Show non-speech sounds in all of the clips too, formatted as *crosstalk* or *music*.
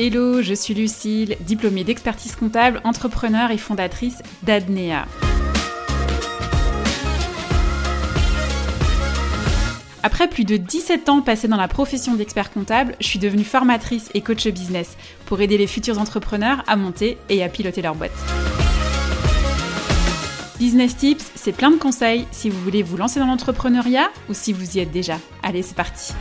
Hello, je suis Lucille, diplômée d'expertise comptable, entrepreneur et fondatrice d'Adnea. Après plus de 17 ans passés dans la profession d'expert comptable, je suis devenue formatrice et coach business pour aider les futurs entrepreneurs à monter et à piloter leur boîte. Business Tips, c'est plein de conseils si vous voulez vous lancer dans l'entrepreneuriat ou si vous y êtes déjà. Allez, c'est parti.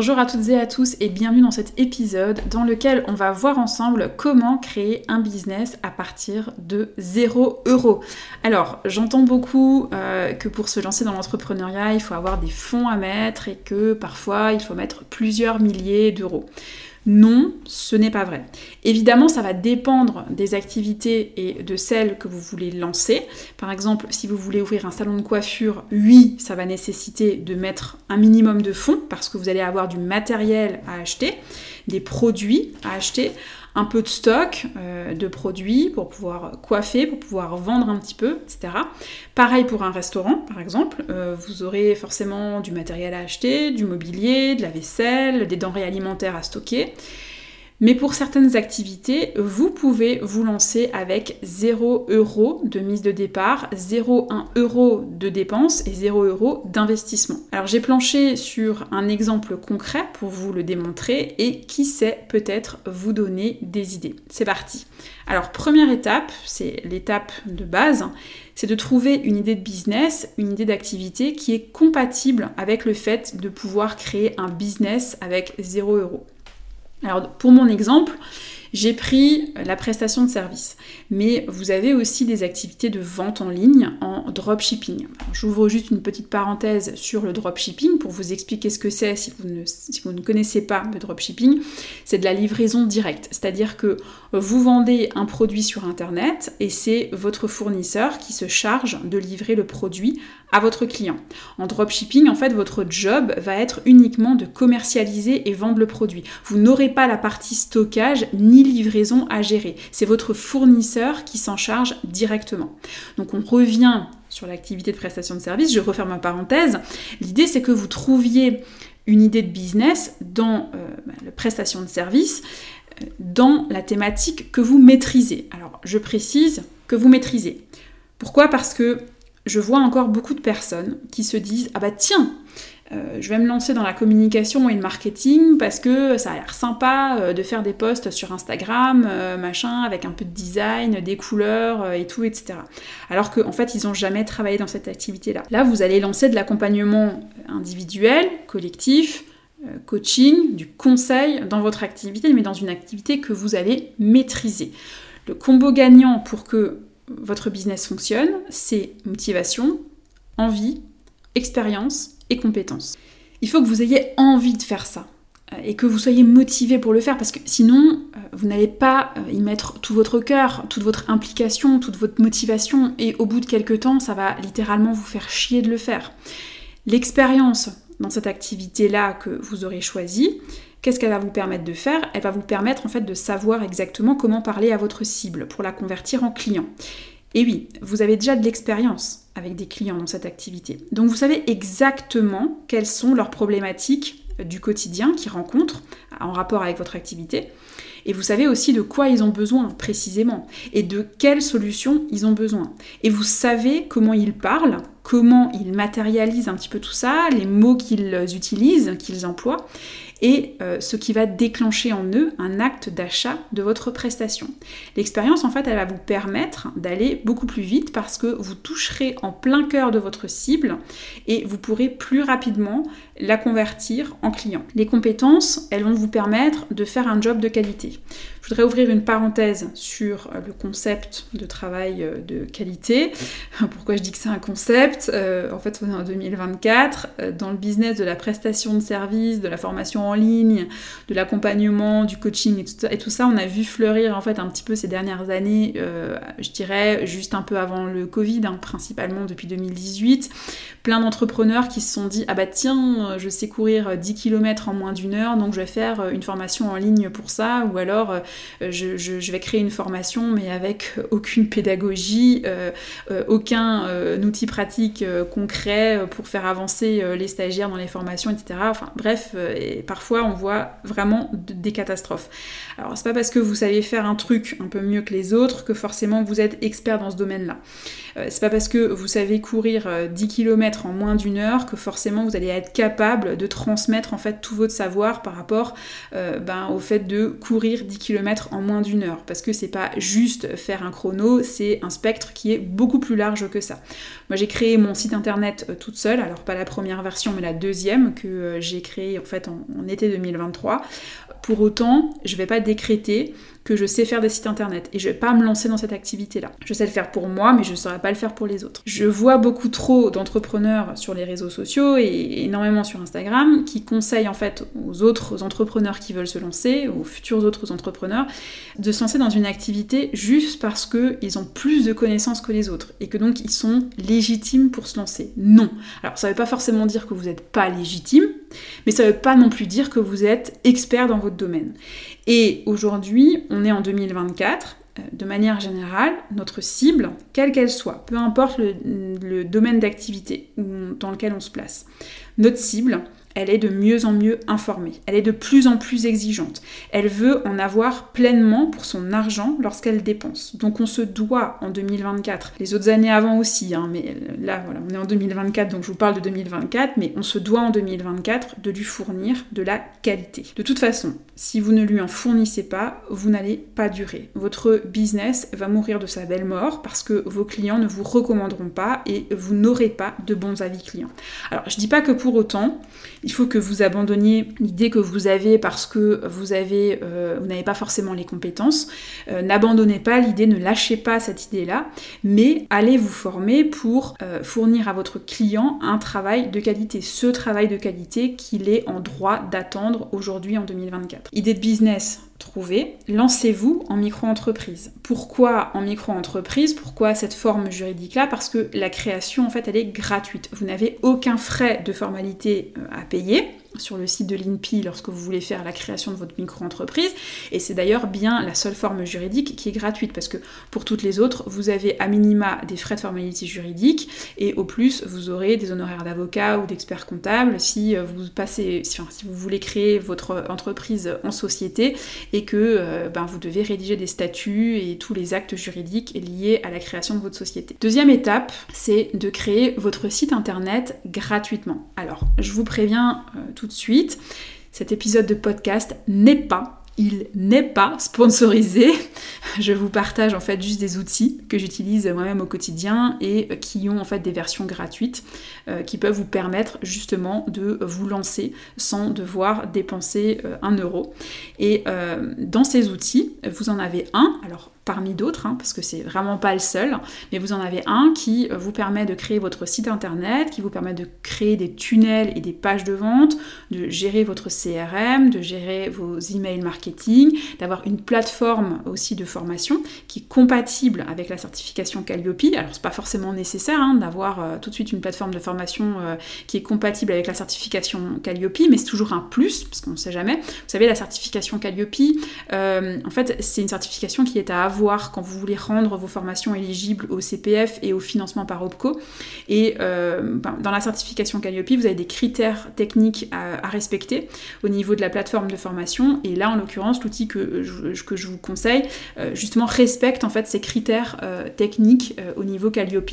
Bonjour à toutes et à tous et bienvenue dans cet épisode dans lequel on va voir ensemble comment créer un business à partir de 0 euros. Alors j'entends beaucoup euh, que pour se lancer dans l'entrepreneuriat il faut avoir des fonds à mettre et que parfois il faut mettre plusieurs milliers d'euros. Non, ce n'est pas vrai. Évidemment, ça va dépendre des activités et de celles que vous voulez lancer. Par exemple, si vous voulez ouvrir un salon de coiffure, oui, ça va nécessiter de mettre un minimum de fonds parce que vous allez avoir du matériel à acheter, des produits à acheter un peu de stock euh, de produits pour pouvoir coiffer, pour pouvoir vendre un petit peu, etc. Pareil pour un restaurant, par exemple. Euh, vous aurez forcément du matériel à acheter, du mobilier, de la vaisselle, des denrées alimentaires à stocker. Mais pour certaines activités, vous pouvez vous lancer avec 0 euros de mise de départ, 0,1 euro de dépenses et 0 euros d'investissement. Alors j'ai planché sur un exemple concret pour vous le démontrer et qui sait peut-être vous donner des idées. C'est parti. Alors première étape, c'est l'étape de base, c'est de trouver une idée de business, une idée d'activité qui est compatible avec le fait de pouvoir créer un business avec 0 euros. Alors pour mon exemple, j'ai pris la prestation de service, mais vous avez aussi des activités de vente en ligne en dropshipping. J'ouvre juste une petite parenthèse sur le dropshipping pour vous expliquer ce que c'est si, vous ne, si vous ne connaissez pas le dropshipping. C'est de la livraison directe, c'est-à-dire que vous vendez un produit sur Internet et c'est votre fournisseur qui se charge de livrer le produit à votre client. En dropshipping, en fait, votre job va être uniquement de commercialiser et vendre le produit. Vous n'aurez pas la partie stockage ni livraison à gérer. C'est votre fournisseur qui s'en charge directement. Donc on revient sur l'activité de prestation de service, je referme ma parenthèse. L'idée c'est que vous trouviez une idée de business dans euh, bah, la prestation de service, euh, dans la thématique que vous maîtrisez. Alors je précise que vous maîtrisez. Pourquoi? Parce que je vois encore beaucoup de personnes qui se disent Ah bah tiens, euh, je vais me lancer dans la communication et le marketing parce que ça a l'air sympa euh, de faire des posts sur Instagram, euh, machin, avec un peu de design, des couleurs et tout, etc. Alors qu'en en fait, ils n'ont jamais travaillé dans cette activité-là. Là, vous allez lancer de l'accompagnement individuel, collectif, coaching, du conseil dans votre activité, mais dans une activité que vous allez maîtriser. Le combo gagnant pour que votre business fonctionne, c'est motivation, envie, expérience et compétences. Il faut que vous ayez envie de faire ça euh, et que vous soyez motivé pour le faire parce que sinon euh, vous n'allez pas euh, y mettre tout votre cœur, toute votre implication, toute votre motivation et au bout de quelques temps ça va littéralement vous faire chier de le faire. L'expérience dans cette activité-là que vous aurez choisie, qu'est-ce qu'elle va vous permettre de faire? Elle va vous permettre en fait de savoir exactement comment parler à votre cible pour la convertir en client. Et oui, vous avez déjà de l'expérience avec des clients dans cette activité. Donc vous savez exactement quelles sont leurs problématiques du quotidien qu'ils rencontrent en rapport avec votre activité. Et vous savez aussi de quoi ils ont besoin précisément et de quelles solutions ils ont besoin. Et vous savez comment ils parlent, comment ils matérialisent un petit peu tout ça, les mots qu'ils utilisent, qu'ils emploient et euh, ce qui va déclencher en eux un acte d'achat de votre prestation. L'expérience, en fait, elle va vous permettre d'aller beaucoup plus vite parce que vous toucherez en plein cœur de votre cible et vous pourrez plus rapidement la convertir en client. Les compétences, elles vont vous permettre de faire un job de qualité. Je voudrais ouvrir une parenthèse sur euh, le concept de travail euh, de qualité. *laughs* Pourquoi je dis que c'est un concept? En fait, on est en 2024. Dans le business de la prestation de services, de la formation en ligne, de l'accompagnement, du coaching et tout, ça, on a vu fleurir en fait un petit peu ces dernières années, euh, je dirais juste un peu avant le Covid, hein, principalement depuis 2018. Plein d'entrepreneurs qui se sont dit ah bah tiens, je sais courir 10 km en moins d'une heure, donc je vais faire une formation en ligne pour ça, ou alors je, vais créer une formation mais avec aucune pédagogie, aucun outil pratique concret pour faire avancer les stagiaires dans les formations, etc. Enfin bref, parfois on voit vraiment des catastrophes. Alors c'est pas parce que vous savez faire un truc un peu mieux que les autres que forcément vous êtes expert dans ce domaine-là. Euh, c'est pas parce que vous savez courir 10 euh, km en moins d'une heure que forcément vous allez être capable de transmettre en fait tout votre savoir par rapport euh, ben, au fait de courir 10 km en moins d'une heure. Parce que c'est pas juste faire un chrono, c'est un spectre qui est beaucoup plus large que ça. Moi j'ai créé mon site internet toute seule, alors pas la première version mais la deuxième que j'ai créée en fait en, en été 2023. Pour autant, je vais pas décréter que je sais faire des sites internet et je vais pas me lancer dans cette activité-là. Je sais le faire pour moi, mais je ne saurais pas le faire pour les autres. Je vois beaucoup trop d'entrepreneurs sur les réseaux sociaux et énormément sur Instagram qui conseillent en fait aux autres entrepreneurs qui veulent se lancer, aux futurs autres entrepreneurs, de se lancer dans une activité juste parce qu'ils ont plus de connaissances que les autres et que donc ils sont légitimes pour se lancer. Non. Alors ça ne veut pas forcément dire que vous n'êtes pas légitime, mais ça ne veut pas non plus dire que vous êtes expert dans votre Et aujourd'hui, on est en 2024. Euh, de manière générale, notre cible, quelle qu'elle soit, peu importe le, domaine d'activité dans lequel on se place, notre cible, elle est de mieux en mieux informée, elle est de plus en plus exigeante, elle veut en avoir pleinement pour son argent lorsqu'elle dépense. Donc on se doit en 2024, les autres années avant aussi, hein, mais là voilà, on est en 2024 donc je vous parle de 2024, mais on se doit en 2024 de lui fournir de la qualité. De toute façon, si vous ne lui en fournissez pas, vous n'allez pas durer. Votre business va mourir de sa belle mort parce que vos clients ne vous recommanderont pas et vous n'aurez pas de bons avis clients. Alors je dis pas que pour autant, il faut que vous abandonniez l'idée que vous avez parce que euh, vous n'avez pas forcément les compétences. Euh, n'abandonnez pas l'idée, ne lâchez pas cette idée-là, mais allez vous former pour euh, fournir à votre client un travail de qualité, ce travail de qualité qu'il est en droit d'attendre aujourd'hui en 2024. Idée de business, trouver, lancez-vous en micro-entreprise. Pourquoi en micro-entreprise? Pourquoi cette forme juridique-là? Parce que la création, en fait, elle est gratuite. Vous n'avez aucun frais de formalité euh, à payer sur le site de l'INPI lorsque vous voulez faire la création de votre micro-entreprise. Et c'est d'ailleurs bien la seule forme juridique qui est gratuite parce que pour toutes les autres, vous avez à minima des frais de formalité juridique et au plus, vous aurez des honoraires d'avocat ou d'expert comptable si euh, vous passez, si, vous voulez créer votre entreprise en société et que euh, ben, vous devez rédiger des statuts et tous les actes juridiques liés à la création de votre société. Deuxième étape, c'est de créer votre site internet gratuitement. Alors, je vous préviens euh, tout de suite, cet épisode de podcast n'est pas il n'est pas sponsorisé. *laughs* Je vous partage en fait juste des outils que j'utilise moi-même au quotidien et qui ont en fait des versions gratuites euh, qui peuvent vous permettre justement de vous lancer sans devoir dépenser euh, un euro. Et euh, dans ces outils, vous en avez un. Alors parmi d'autres, hein, parce que c'est vraiment pas le seul, mais vous en avez un qui euh, vous permet de créer votre site internet, qui vous permet de créer des tunnels et des pages de vente, de gérer votre CRM, de gérer vos emails marketing, d'avoir une plateforme aussi de formation qui est compatible avec la certification Calliope. Alors c'est pas forcément nécessaire hein, d'avoir euh, tout de suite une plateforme de formation euh, qui est compatible avec la certification Calliope, mais c'est toujours un plus, parce qu'on ne sait jamais. Vous savez, la certification Calliope, en fait, c'est une certification qui est à quand vous voulez rendre vos formations éligibles au CPF et au financement par OPCO. Et euh, ben, dans la certification Calliope, vous avez des critères techniques à, respecter au niveau de la plateforme de formation. Et là, en l'occurrence, l'outil que je, que je vous conseille, euh, justement, respecte en fait ces critères euh, techniques au niveau Calliope.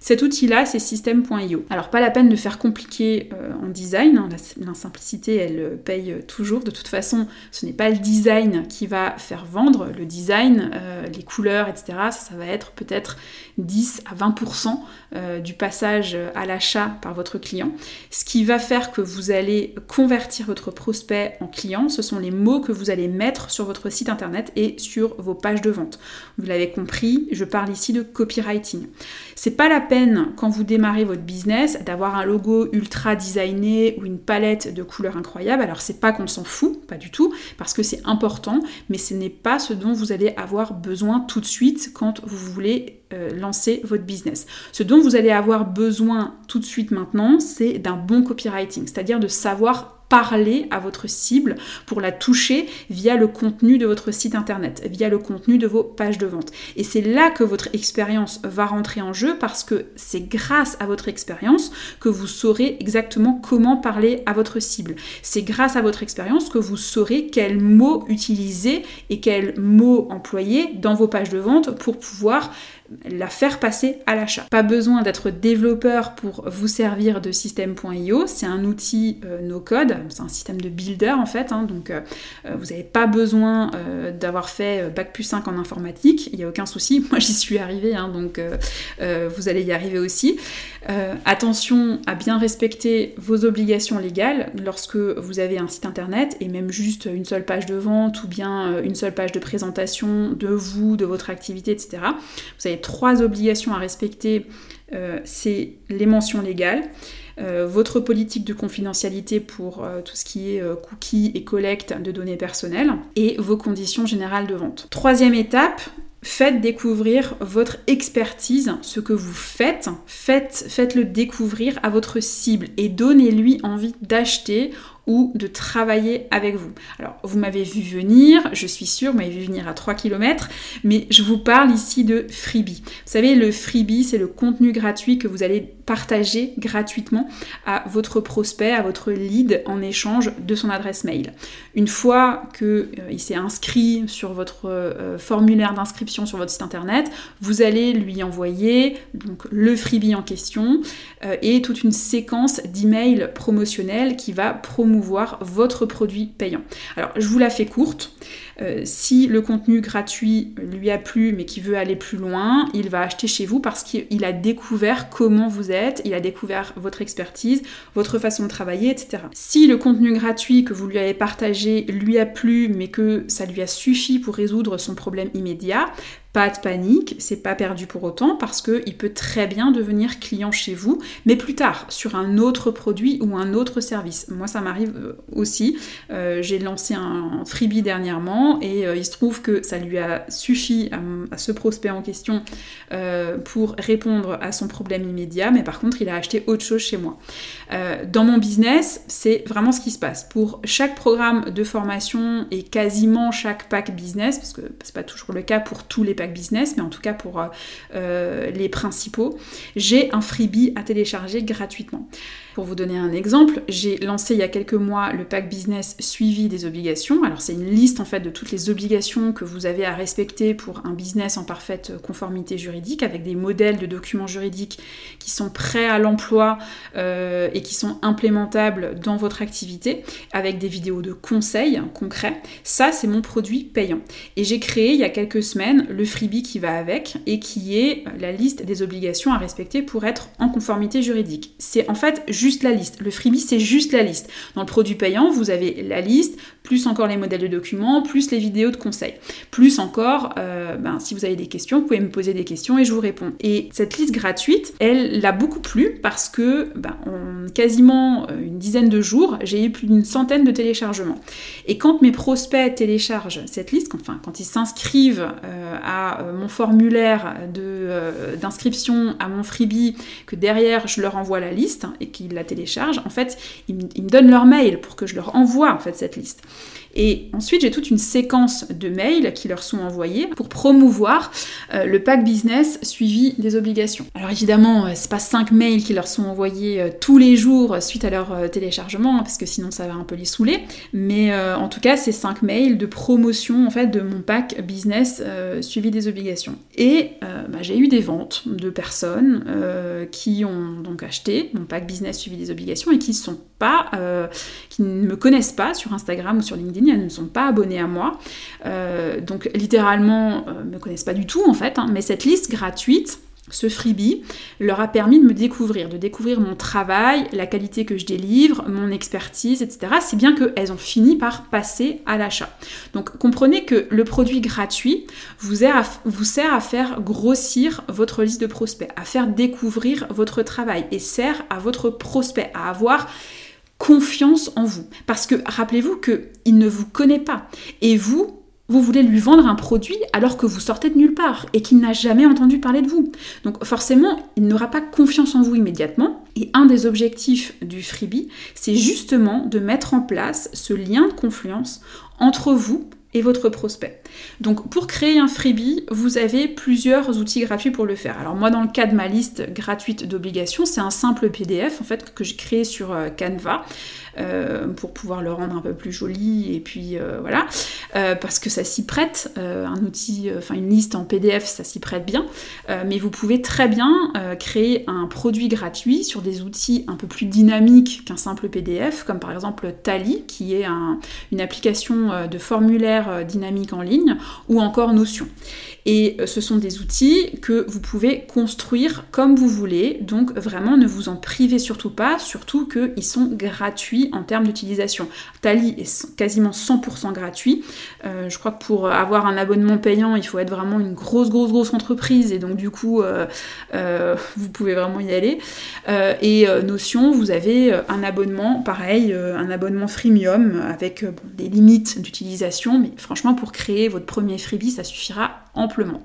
Cet outil-là, c'est system.io. Alors, pas la peine de faire compliqué en design. Hein. la, simplicité, elle paye toujours. De toute façon, ce n'est pas le design qui va faire vendre. Le design, les couleurs, etc., ça, va être peut-être 10 à 20% euh, du passage à l'achat par votre client. Ce qui va faire que vous allez convertir votre prospect en client, ce sont les mots que vous allez allez mettre sur votre site internet et sur vos pages de vente. Vous l'avez compris, je parle ici de copywriting. C'est pas la peine quand vous démarrez votre business d'avoir un logo ultra designé ou une palette de couleurs incroyables. Alors c'est pas qu'on s'en fout, pas du tout, parce que c'est important, mais ce n'est pas ce dont vous allez avoir besoin tout de suite quand vous voulez euh, lancer votre business. Ce dont vous allez avoir besoin tout de suite maintenant, c'est d'un bon copywriting, c'est-à-dire de savoir parler à votre cible pour la toucher via le contenu de votre site internet, via le contenu de vos pages de vente. Et c'est là que votre expérience va rentrer en jeu parce que c'est grâce à votre expérience que vous saurez exactement comment parler à votre cible. C'est grâce à votre expérience que vous saurez quels mots utiliser et quels mots employer dans vos pages de vente pour pouvoir la faire passer à l'achat. Pas besoin d'être développeur pour vous servir de système.io, c'est un outil euh, no-code, c'est un système de builder en fait, hein. donc euh, euh, vous n'avez pas besoin d'avoir fait Bac plus 5 en informatique, il n'y a aucun souci, *laughs* moi j'y suis arrivée, hein, donc vous allez y arriver aussi. attention à bien respecter vos obligations légales lorsque vous avez un site internet et même juste une seule page de vente ou bien une seule page de présentation de vous, de votre activité, etc. Vous avez trois obligations à respecter, euh, c'est les mentions légales, euh, votre politique de confidentialité pour euh, tout ce qui est cookies et collecte de données personnelles, et vos conditions générales de vente. Troisième étape, faites découvrir votre expertise, ce que vous faites, faites, faites-le découvrir à votre cible et donnez-lui envie d'acheter ou de travailler avec vous. Alors, vous m'avez vu venir, je suis sûre, vous m'avez vu venir à 3 km, mais je vous parle ici de freebie. Vous savez, le freebie, c'est le contenu gratuit que vous allez partager gratuitement à votre prospect, à votre lead en échange de son adresse mail. Une fois qu'il euh, s'est inscrit sur votre euh, formulaire d'inscription sur votre site internet, vous allez lui envoyer donc, le freebie en question euh, et toute une séquence d'emails promotionnels qui va promouvoir votre produit payant. Alors, je vous la fais courte. Euh, si le contenu gratuit lui a plu mais qu'il veut aller plus loin, il va acheter chez vous parce qu'il a découvert comment vous êtes, il a découvert votre expertise, votre façon de travailler, etc. Si le contenu gratuit que vous lui avez partagé lui a plu mais que ça lui a suffi pour résoudre son problème immédiat, pas de panique, c'est pas perdu pour autant parce qu'il peut très bien devenir client chez vous, mais plus tard, sur un autre produit ou un autre service. Moi, ça m'arrive euh, aussi. Euh, j'ai lancé un, freebie dernièrement et euh, il se trouve que ça lui a suffi à, ce prospect en question pour répondre à son problème immédiat, mais par contre, il a acheté autre chose chez moi. dans mon business, c'est vraiment ce qui se passe. Pour chaque programme de formation et quasiment chaque pack business, parce que c'est pas toujours le cas pour tous les packs business, mais en tout cas pour euh, euh, les principaux, j'ai un freebie à télécharger gratuitement. Pour vous donner un exemple, j'ai lancé il y a quelques mois le pack business suivi des obligations. Alors c'est une liste en fait de toutes les obligations que vous avez à respecter pour un business en parfaite conformité juridique avec des modèles de documents juridiques qui sont prêts à l'emploi euh, et qui sont implémentables dans votre activité avec des vidéos de conseils concrets. Ça c'est mon produit payant. Et j'ai créé il y a quelques semaines le freebie qui va avec et qui est la liste des obligations à respecter pour être en conformité juridique. C'est en fait juste juste la liste. Le freebie, c'est juste la liste. Dans le produit payant, vous avez la liste, plus encore les modèles de documents, plus les vidéos de conseils. Plus encore, euh, ben, si vous avez des questions, vous pouvez me poser des questions et je vous réponds. Et cette liste gratuite, elle l'a beaucoup plu parce que ben, en quasiment euh, une dizaine de jours, j'ai eu plus d'une centaine de téléchargements. Et quand mes prospects téléchargent cette liste, enfin quand ils s'inscrivent euh, à mon formulaire d'inscription à mon freebie, que derrière je leur envoie la liste et qu'ils la téléchargent, en fait, ils, me donnent leur mail pour que je leur envoie en fait cette liste. Et ensuite, j'ai toute une séquence de mails qui leur sont envoyés pour promouvoir euh, le pack business suivi des obligations. Alors évidemment, euh, c'est pas 5 mails qui leur sont envoyés euh, tous les jours suite à leur téléchargement, hein, parce que sinon ça va un peu les saouler. Mais en tout cas, c'est 5 mails de promotion en fait de mon pack business suivi des obligations. Et bah, j'ai eu des ventes de personnes qui ont donc acheté mon pack business suivi des obligations et qui sont pas, qui ne me connaissent pas sur Instagram ou sur LinkedIn elles ne sont pas abonnées à moi. Euh, donc littéralement, ne euh, me connaissent pas du tout en fait. Hein. mais cette liste gratuite, ce freebie leur a permis de me découvrir, de découvrir mon travail, la qualité que je délivre, mon expertise, etc. C'est bien qu'elles ont fini par passer à l'achat. Donc comprenez que le produit gratuit vous sert à faire grossir votre liste de prospects, à faire découvrir votre travail et sert à votre prospect à avoir confiance en vous. Parce que rappelez-vous qu'il ne vous connaît pas. Et vous, vous voulez lui vendre un produit alors que vous sortez de nulle part et qu'il n'a jamais entendu parler de vous. Donc forcément, il n'aura pas confiance en vous immédiatement. Et un des objectifs du freebie, c'est justement de mettre en place ce lien de confiance entre vous votre prospect. Donc pour créer un freebie, vous avez plusieurs outils gratuits pour le faire. Alors moi dans le cas de ma liste gratuite d'obligations, c'est un simple PDF en fait que j'ai créé sur euh, Canva. Euh, pour pouvoir le rendre un peu plus joli et puis euh, voilà. Euh, parce que ça s'y prête un outil enfin une liste en PDF ça s'y prête bien. Mais vous pouvez très bien créer un produit gratuit sur des outils un peu plus dynamiques qu'un simple PDF comme par exemple Tally qui est une application de formulaire dynamique en ligne ou encore Notion et ce sont des outils que vous pouvez construire comme vous voulez, donc vraiment ne vous en privez surtout pas, surtout qu'ils sont gratuits en termes d'utilisation. Tali est quasiment 100% gratuit. Euh, je crois que pour avoir un abonnement payant, il faut être vraiment une grosse, grosse, grosse entreprise, et donc du coup, euh, euh, vous pouvez vraiment y aller. et Notion, vous avez un abonnement, pareil, un abonnement freemium avec des limites d'utilisation, mais franchement, pour créer votre premier freebie, ça suffira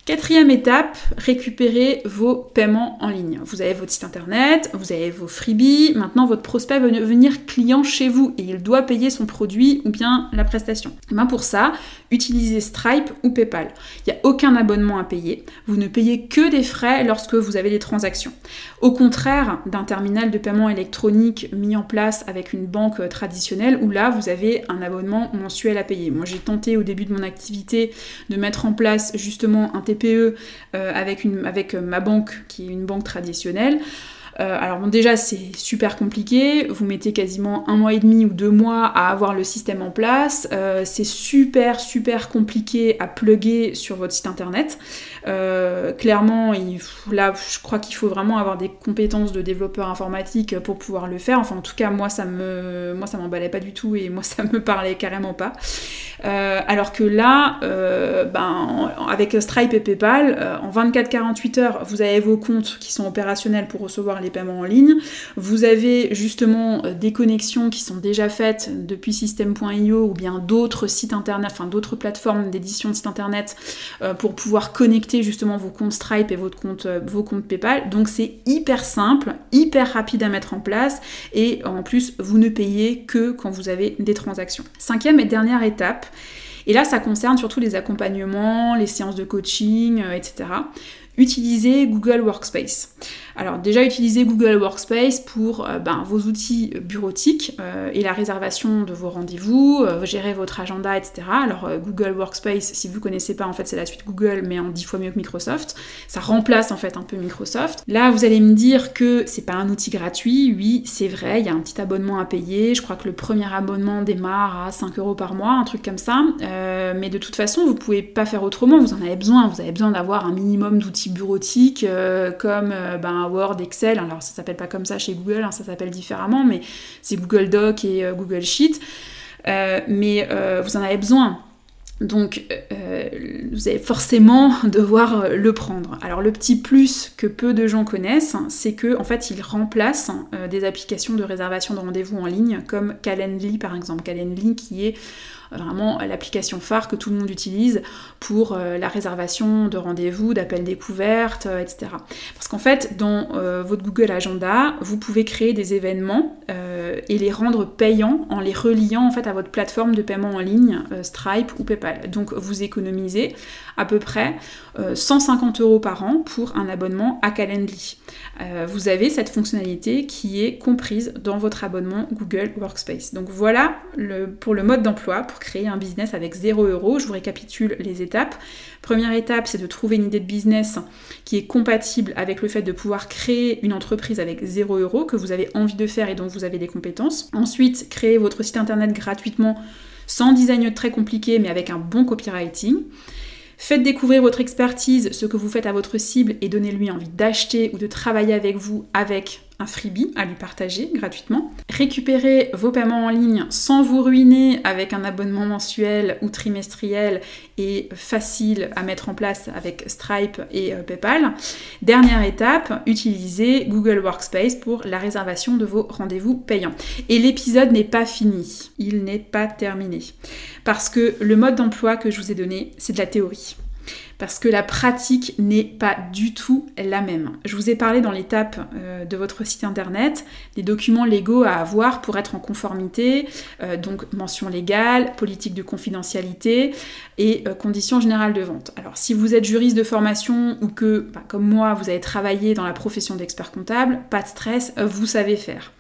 Quatrième étape, récupérer vos paiements en ligne. Vous avez votre site internet, vous avez vos freebies, maintenant votre prospect veut devenir client chez vous et il doit payer son produit ou bien la prestation. Et ben pour ça, utilisez Stripe ou PayPal. Il n'y a aucun abonnement à payer, vous ne payez que des frais lorsque vous avez des transactions. Au contraire d'un terminal de paiement électronique mis en place avec une banque traditionnelle où là vous avez un abonnement mensuel à payer. Moi j'ai tenté au début de mon activité de mettre en place juste un TPE euh, avec ma banque qui est une banque traditionnelle. Euh, alors déjà c'est super compliqué, vous mettez quasiment un mois et demi ou deux mois à avoir le système en place, euh, c'est super super compliqué à plugger sur votre site internet. Euh, clairement, là je crois qu'il faut vraiment avoir des compétences de développeur informatique pour pouvoir le faire. Enfin en tout cas moi ça me m'emballait pas du tout et moi *laughs* ça me parlait carrément pas. alors que là, ben, avec Stripe et PayPal, en 24-48 heures, vous avez vos comptes qui sont opérationnels pour recevoir les paiements en ligne. Vous avez justement euh, des connexions qui sont déjà faites depuis system.io ou bien d'autres sites internet, enfin d'autres plateformes d'édition de sites internet euh, pour pouvoir connecter justement vos comptes Stripe et votre compte, euh, vos comptes PayPal. Donc c'est hyper simple, hyper rapide à mettre en place et en plus vous ne payez que quand vous avez des transactions. Cinquième et dernière étape, et là, ça concerne surtout les accompagnements, les séances de coaching, etc utilisez Google Workspace. Alors déjà utiliser Google Workspace pour euh, ben, vos outils bureautiques euh, et la réservation de vos rendez-vous, euh, gérer votre agenda, etc. Alors Google Workspace, si vous ne connaissez pas, en fait c'est la suite Google mais en dix fois mieux que Microsoft. Ça remplace en fait un peu Microsoft. Là vous allez me dire que c'est pas un outil gratuit, oui c'est vrai, il y a un petit abonnement à payer. Je crois que le premier abonnement démarre à 5 euros par mois, un truc comme ça. mais de toute façon vous pouvez pas faire autrement, vous en avez besoin, vous avez besoin d'avoir un minimum d'outils bureautiques comme ben, Word, Excel. Alors ça s'appelle pas comme ça chez Google, hein, ça s'appelle différemment, mais c'est Google Doc et euh, Google Sheet. Euh, mais euh, vous en avez besoin. Donc vous allez forcément *laughs* devoir le prendre. Alors le petit plus que peu de gens connaissent, c'est que en fait il remplace des applications de réservation de rendez-vous en ligne comme Calendly par exemple. Calendly qui est vraiment l'application phare que tout le monde utilise pour euh, la réservation de rendez-vous, d'appels découvertes, euh, etc. Parce qu'en fait, dans euh, votre Google Agenda, vous pouvez créer des événements et les rendre payants en les reliant en fait à votre plateforme de paiement en ligne, Stripe ou PayPal. Donc vous économisez à peu près 150 euros par an pour un abonnement à Calendly. vous avez cette fonctionnalité qui est comprise dans votre abonnement Google Workspace. Donc voilà pour le mode d'emploi, pour créer un business avec 0 euros. Je vous récapitule les étapes. Première étape, c'est de trouver une idée de business qui est compatible avec le fait de pouvoir créer une entreprise avec 0 euros que vous avez envie de faire et dont vous avez des compétences. Ensuite, créer votre site internet gratuitement sans design très compliqué mais avec un bon copywriting. Faites découvrir votre expertise, ce que vous faites à votre cible et donnez-lui envie d'acheter ou de travailler avec vous avec un freebie à lui partager gratuitement. Récupérez vos paiements en ligne sans vous ruiner avec un abonnement mensuel ou trimestriel et facile à mettre en place avec Stripe et euh, PayPal. Dernière étape, utilisez Google Workspace pour la réservation de vos rendez-vous payants. Et l'épisode n'est pas fini, il n'est pas terminé. Parce que le mode d'emploi que je vous ai donné, c'est de la théorie parce que la pratique n'est pas du tout la même. Je vous ai parlé dans l'étape euh, de votre site internet des documents légaux à avoir pour être en conformité, euh, donc mention légale, politique de confidentialité et euh, conditions générales de vente. Alors si vous êtes juriste de formation ou que, bah, comme moi, vous avez travaillé dans la profession d'expert comptable, pas de stress, vous savez faire.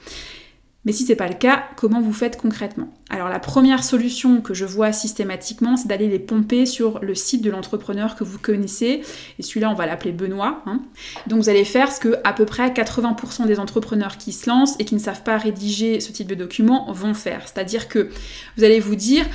Mais si ce n'est pas le cas, comment vous faites concrètement? Alors la première solution que je vois systématiquement, c'est d'aller les pomper sur le site de l'entrepreneur que vous connaissez. Et celui-là, on va l'appeler Benoît. Hein. Donc vous allez faire ce que à peu près 80% des entrepreneurs qui se lancent et qui ne savent pas rédiger ce type de document vont faire. C'est-à-dire que vous allez vous dire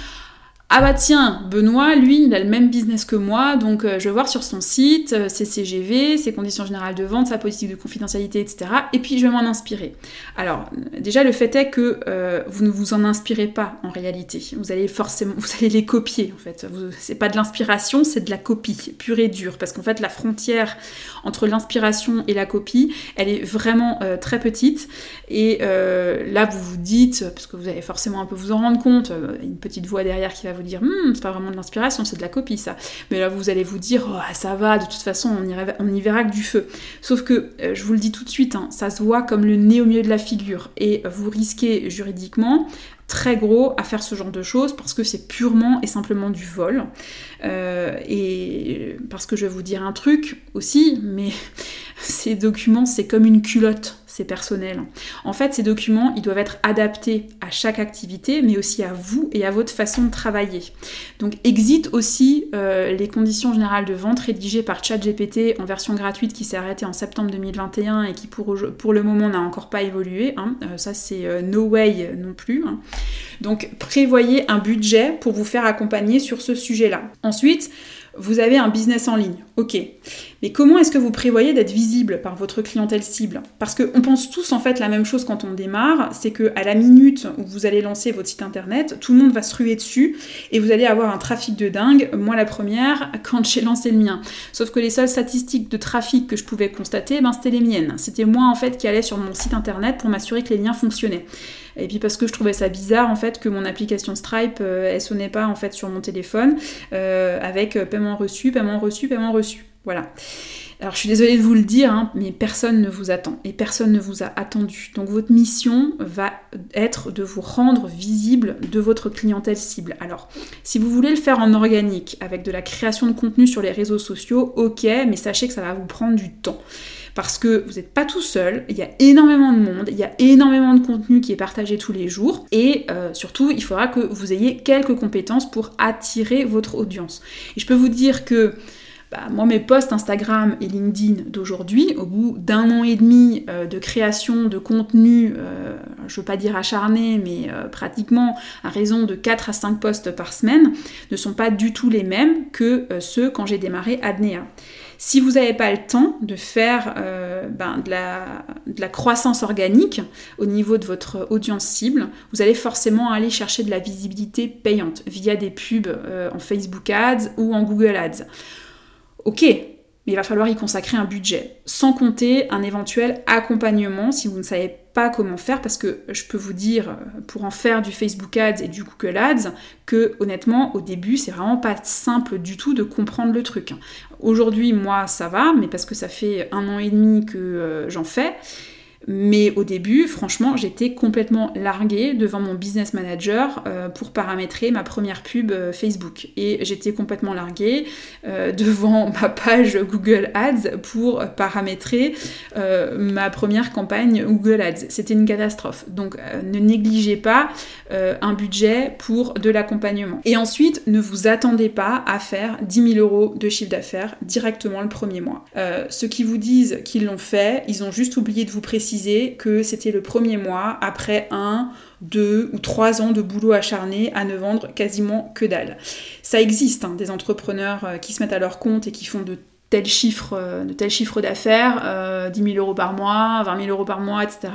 ah bah tiens, Benoît, lui, il a le même business que moi, donc euh, je vais voir sur son site euh, ses CGV, ses conditions générales de vente, sa politique de confidentialité, etc. Et puis je vais m'en inspirer. Alors, déjà, le fait est que euh, vous ne vous en inspirez pas en réalité. Vous allez forcément, *laughs* vous allez les copier en fait. C'est pas de l'inspiration, c'est de la copie, pure et dure. Parce qu'en fait, la frontière entre l'inspiration et la copie, elle est vraiment très petite. Et là, vous vous dites, parce que vous allez forcément un peu vous en rendre compte, une petite voix derrière qui va vous dire hmm, c'est pas vraiment de l'inspiration, c'est de la copie ça. Mais là vous allez vous dire oh, ça va, de toute façon on y, on verra que du feu. Sauf que euh, je vous le dis tout de suite, hein, ça se voit comme le nez au milieu de la figure et vous risquez juridiquement très gros à faire ce genre de choses parce que c'est purement et simplement du vol. Euh, et parce que je vais vous dire un truc aussi, mais *laughs* ces documents c'est comme une culotte c'est personnel. En fait, ces documents, ils doivent être adaptés à chaque activité, mais aussi à vous et à votre façon de travailler. Donc, exit aussi euh, les conditions générales de vente rédigées par ChatGPT en version gratuite qui s'est arrêtée en septembre 2021 et qui pour, le moment n'a encore pas évolué. Hein. Euh, ça, c'est euh, no way non plus. Hein. Donc, prévoyez un budget pour vous faire accompagner sur ce sujet-là. Ensuite, vous avez un business en ligne, ok. Mais comment est-ce que vous prévoyez d'être visible par votre clientèle cible? Parce qu'on pense tous en fait la même chose quand on démarre, c'est que à la minute où vous allez lancer votre site internet, tout le monde va se ruer dessus et vous allez avoir un trafic de dingue. Moi la première, *laughs* quand j'ai lancé le mien. Sauf que les seules statistiques de trafic que je pouvais constater, ben, c'était les miennes. C'était moi en fait qui allais sur mon site internet pour m'assurer que les liens fonctionnaient. Et puis parce que je trouvais ça bizarre en fait que mon application Stripe euh, elle sonnait pas en fait sur mon téléphone euh, avec euh, paiement reçu, paiement reçu, paiement reçu. Voilà. Alors je suis désolée de vous le dire, hein, mais personne ne vous attend et personne ne vous a attendu. Donc votre mission va être de vous rendre visible de votre clientèle cible. Alors si vous voulez le faire en organique, avec de la création de contenu sur les réseaux sociaux, ok, mais sachez que ça va vous prendre du temps parce que vous n'êtes pas tout seul, il y a énormément de monde, il y a énormément de contenu qui est partagé tous les jours, et euh, surtout, il faudra que vous ayez quelques compétences pour attirer votre audience. Et je peux vous dire que moi, mes posts Instagram et LinkedIn d'aujourd'hui, au bout d'un an et demi euh, de création de contenu, euh, je ne veux pas dire acharné, mais pratiquement à raison de 4 à 5 posts par semaine, ne sont pas du tout les mêmes que ceux quand j'ai démarré Adnea. Si vous n'avez pas le temps de faire euh, ben, de, la, croissance organique au niveau de votre audience cible, vous allez forcément aller chercher de la visibilité payante via des pubs euh, en Facebook Ads ou en Google Ads. Ok, mais il va falloir y consacrer un budget, sans compter un éventuel accompagnement si vous ne savez pas comment faire, parce que je peux vous dire, pour en faire du Facebook Ads et du Google Ads, que honnêtement, au début, c'est vraiment pas simple du tout de comprendre le truc. Aujourd'hui, moi, ça va, mais parce que ça fait un an et demi que euh, j'en fais. Mais au début, franchement, j'étais complètement larguée devant mon business manager euh, pour paramétrer ma première pub euh, Facebook. Et j'étais complètement larguée euh, *laughs* devant ma page Google Ads pour paramétrer ma première campagne Google Ads. C'était une catastrophe. Donc ne négligez pas un budget pour de l'accompagnement. Et ensuite, ne vous attendez pas à faire 10 000 euros de chiffre d'affaires directement le premier mois. ceux qui vous disent qu'ils l'ont fait, ils ont juste oublié de vous préciser que c'était le premier mois après un, deux ou trois ans de boulot acharné à ne vendre quasiment que dalle. Ça existe, hein, des entrepreneurs euh, qui se mettent à leur compte et qui font de tel chiffre, euh, de tel chiffre d'affaires, euh, 10 000 euros par mois, 20 000 euros par mois, etc.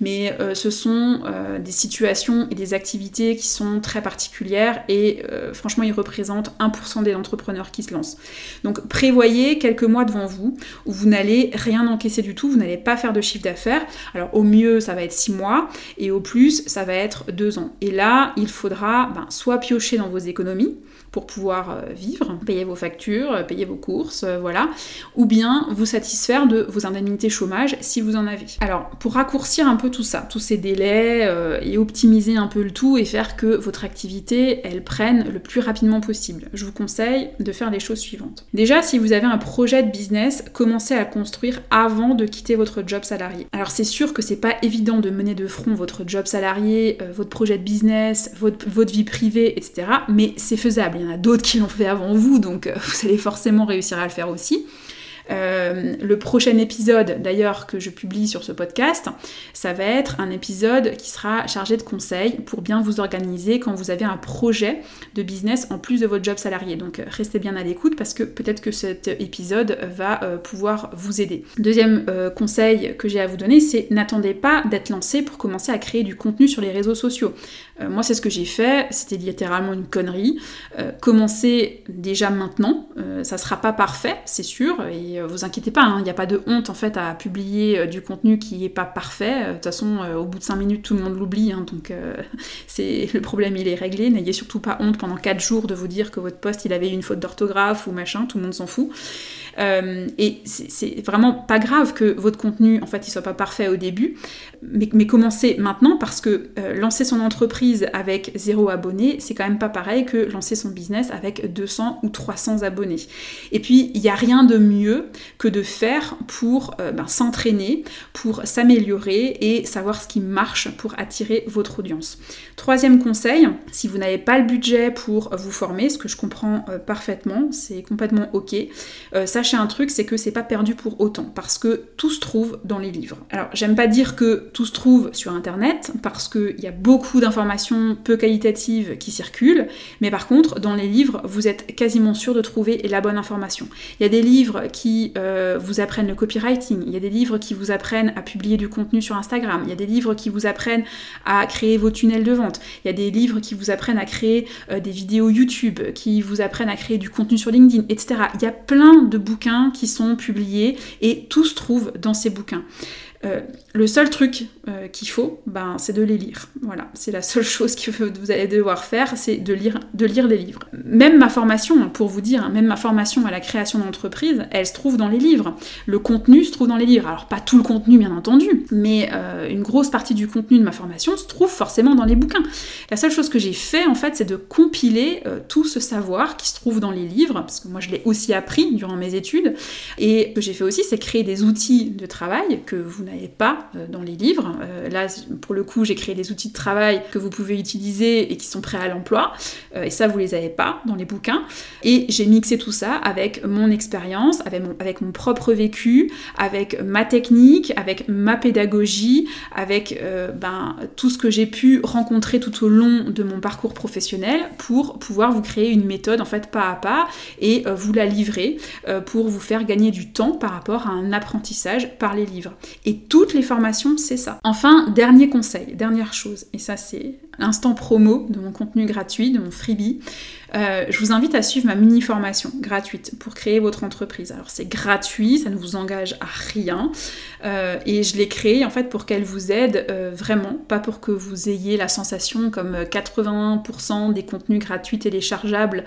Mais euh, ce sont euh, des situations et des activités qui sont très particulières et franchement, ils représentent 1% des entrepreneurs qui se lancent. Donc prévoyez quelques mois devant vous où vous n'allez rien encaisser du tout, vous n'allez pas faire de chiffre d'affaires. Alors au mieux, ça va être 6 mois et au plus, ça va être 2 ans. Et là, il faudra ben, soit piocher dans vos économies, pour pouvoir euh, vivre, payer vos factures, euh, payer vos courses, euh, voilà, ou bien vous satisfaire de vos indemnités chômage si vous en avez. Alors, pour raccourcir un peu tout ça, tous ces délais et optimiser un peu le tout et faire que votre activité, elle prenne le plus rapidement possible, je vous conseille de faire les choses suivantes. Déjà, si vous avez un projet de business, commencez à construire avant de quitter votre job salarié. Alors, c'est sûr que c'est pas évident de mener de front votre job salarié, votre projet de business, votre vie privée, etc., mais c'est faisable il y en a d'autres qui l'ont fait avant vous, donc euh, vous allez forcément réussir à le faire aussi. Euh, le prochain épisode, d'ailleurs, que je publie sur ce podcast, ça va être un épisode qui sera chargé de conseils pour bien vous organiser quand vous avez un projet de business en plus de votre job salarié. Donc restez bien à l'écoute parce que peut-être que cet épisode va euh, pouvoir vous aider. Deuxième euh, conseil que j'ai à vous donner, c'est n'attendez pas d'être lancé pour commencer à créer du contenu sur les réseaux sociaux. moi, c'est ce que j'ai fait, c'était littéralement une connerie. commencez déjà maintenant, ça sera pas parfait, c'est sûr, euh, vous inquiétez pas, il hein, n'y a pas de honte en fait à publier euh, du contenu qui n'est pas parfait. Euh, de toute façon, au bout de 5 minutes, tout le monde l'oublie, hein, donc *laughs* c'est le problème il est réglé. N'ayez surtout pas honte pendant 4 jours de vous dire que votre poste il avait une faute d'orthographe ou machin, tout le monde s'en fout. Et c'est vraiment pas grave que votre contenu en fait il soit pas parfait au début, mais, commencez maintenant parce que lancer son entreprise avec zéro abonné, c'est quand même pas pareil que lancer son business avec 200 ou 300 abonnés. Et puis il n'y a rien de mieux que de faire pour euh, ben, s'entraîner, pour s'améliorer et savoir ce qui marche pour attirer votre audience. Troisième conseil, si vous n'avez pas le budget pour vous former, ce que je comprends euh, parfaitement, c'est complètement ok, euh, un truc, c'est que c'est pas perdu pour autant, parce que tout se trouve dans les livres. Alors j'aime pas dire que tout se trouve sur internet, parce qu'il y a beaucoup d'informations peu qualitatives qui circulent, mais par contre, dans les livres, vous êtes quasiment sûr de trouver la bonne information. Il y a des livres qui euh, vous apprennent le copywriting, il y a des livres qui vous apprennent à publier du contenu sur Instagram, il y a des livres qui vous apprennent à créer vos tunnels de vente, il y a des livres qui vous apprennent à créer euh, des vidéos YouTube, qui vous apprennent à créer du contenu sur LinkedIn, etc. Il y a plein de bouquins qui sont publiés et tout se trouve dans ces bouquins. Euh, le seul truc euh, qu'il faut, ben, c'est de les lire. Voilà, c'est la seule *laughs* chose que vous allez devoir faire, c'est de lire, de lire des livres. Même ma formation, pour vous dire, hein, même ma formation à la création d'entreprise, elle se trouve dans les livres. Le contenu se trouve dans les livres. Alors pas tout le contenu, bien entendu, mais euh, une grosse partie du contenu de ma formation se trouve forcément dans les bouquins. La seule chose que j'ai fait, en fait, c'est de compiler tout ce savoir qui se trouve dans les livres, parce que moi je l'ai aussi appris durant mes études, et ce que j'ai fait aussi, c'est créer des outils de travail que vous n'avez pas euh, dans les livres. Euh, là, pour le coup, j'ai créé des outils de travail que vous pouvez utiliser et qui sont prêts à l'emploi. Euh, et ça, vous les avez pas dans les bouquins. Et j'ai mixé tout ça avec mon expérience, avec mon, propre vécu, avec ma technique, avec ma pédagogie, avec ben, tout ce que j'ai pu rencontrer tout au long de mon parcours professionnel pour pouvoir vous créer une méthode en fait pas à pas et vous la livrer pour vous faire gagner du temps par rapport à un apprentissage par les livres. Et toutes les formations, c'est ça. Enfin, dernier conseil, dernière chose, et ça c'est l'instant promo de mon contenu gratuit, de mon freebie. Euh, je vous invite à suivre ma mini formation gratuite pour créer votre entreprise. Alors c'est gratuit, ça ne vous engage à rien euh, et je l'ai créée en fait pour qu'elle vous aide euh, vraiment, pas pour que vous ayez la sensation comme 80% des contenus gratuits téléchargeables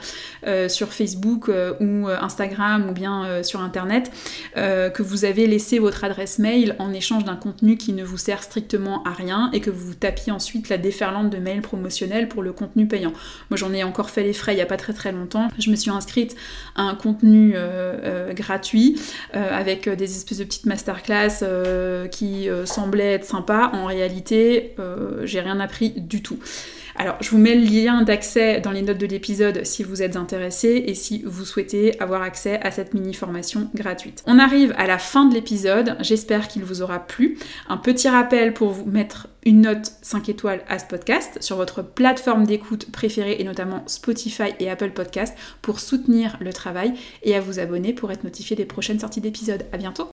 sur Facebook ou Instagram ou bien sur internet que vous avez laissé votre adresse mail en échange d'un contenu qui ne vous sert strictement à rien et que vous tapiez ensuite la déferlante de mails promotionnels pour le contenu payant. Moi j'en ai encore fait les frais il n'y a pas très très longtemps. Je me suis inscrite à un contenu euh, euh, gratuit euh, avec des espèces de petites masterclass qui semblait être sympa, en réalité, j'ai rien appris du tout. Alors, je vous mets le lien d'accès dans les notes de l'épisode si vous êtes intéressé et si vous souhaitez avoir accès à cette mini formation gratuite. On arrive à la fin de l'épisode, j'espère qu'il vous aura plu. Un petit rappel pour vous mettre une note 5 étoiles à ce podcast sur votre plateforme d'écoute préférée et notamment Spotify et Apple Podcast pour soutenir le travail et à vous abonner pour être notifié des prochaines sorties d'épisodes. À bientôt